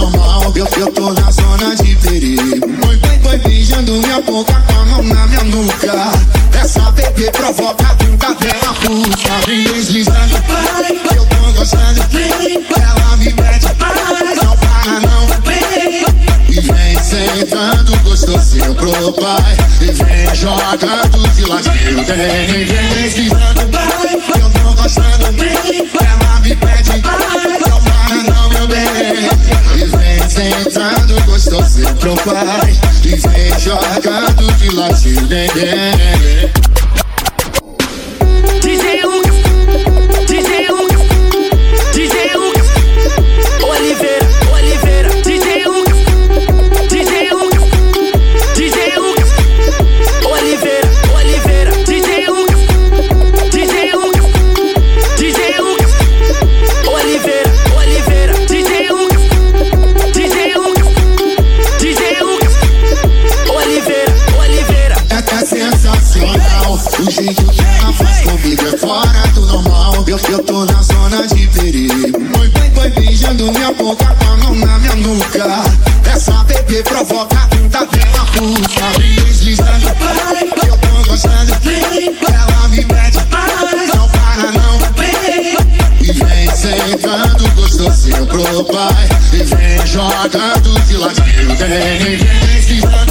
normal. Eu, eu tô na zona de perigo. Foi, foi, beijando minha boca com a mão na minha nuca. Essa bebê provoca a dela puxa. Vem deslizando, eu tô gostando. Ela me pede, não para não. E vem sentando gostosinho pro pai. E vem jogando de ladinho. Vem, vem deslizando, eu tô gostando. Sentando gostosinho pro pai. E vem jogando de ladinho. Vem, faz comigo é fora do normal. Eu, eu tô na zona de perigo. Foi, foi, foi beijando minha boca com a mão na minha nuca. Essa bebê provoca a dela puxa Vem deslizando, eu tô gostando. Ela me pede, não para não. E vem sentando gostosinho pro pai. E vem jogando de ladinho Vem, vem deslizando,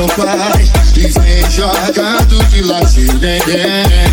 sentando gostosinho pro pai E vem jogando de ladinho Vem, vem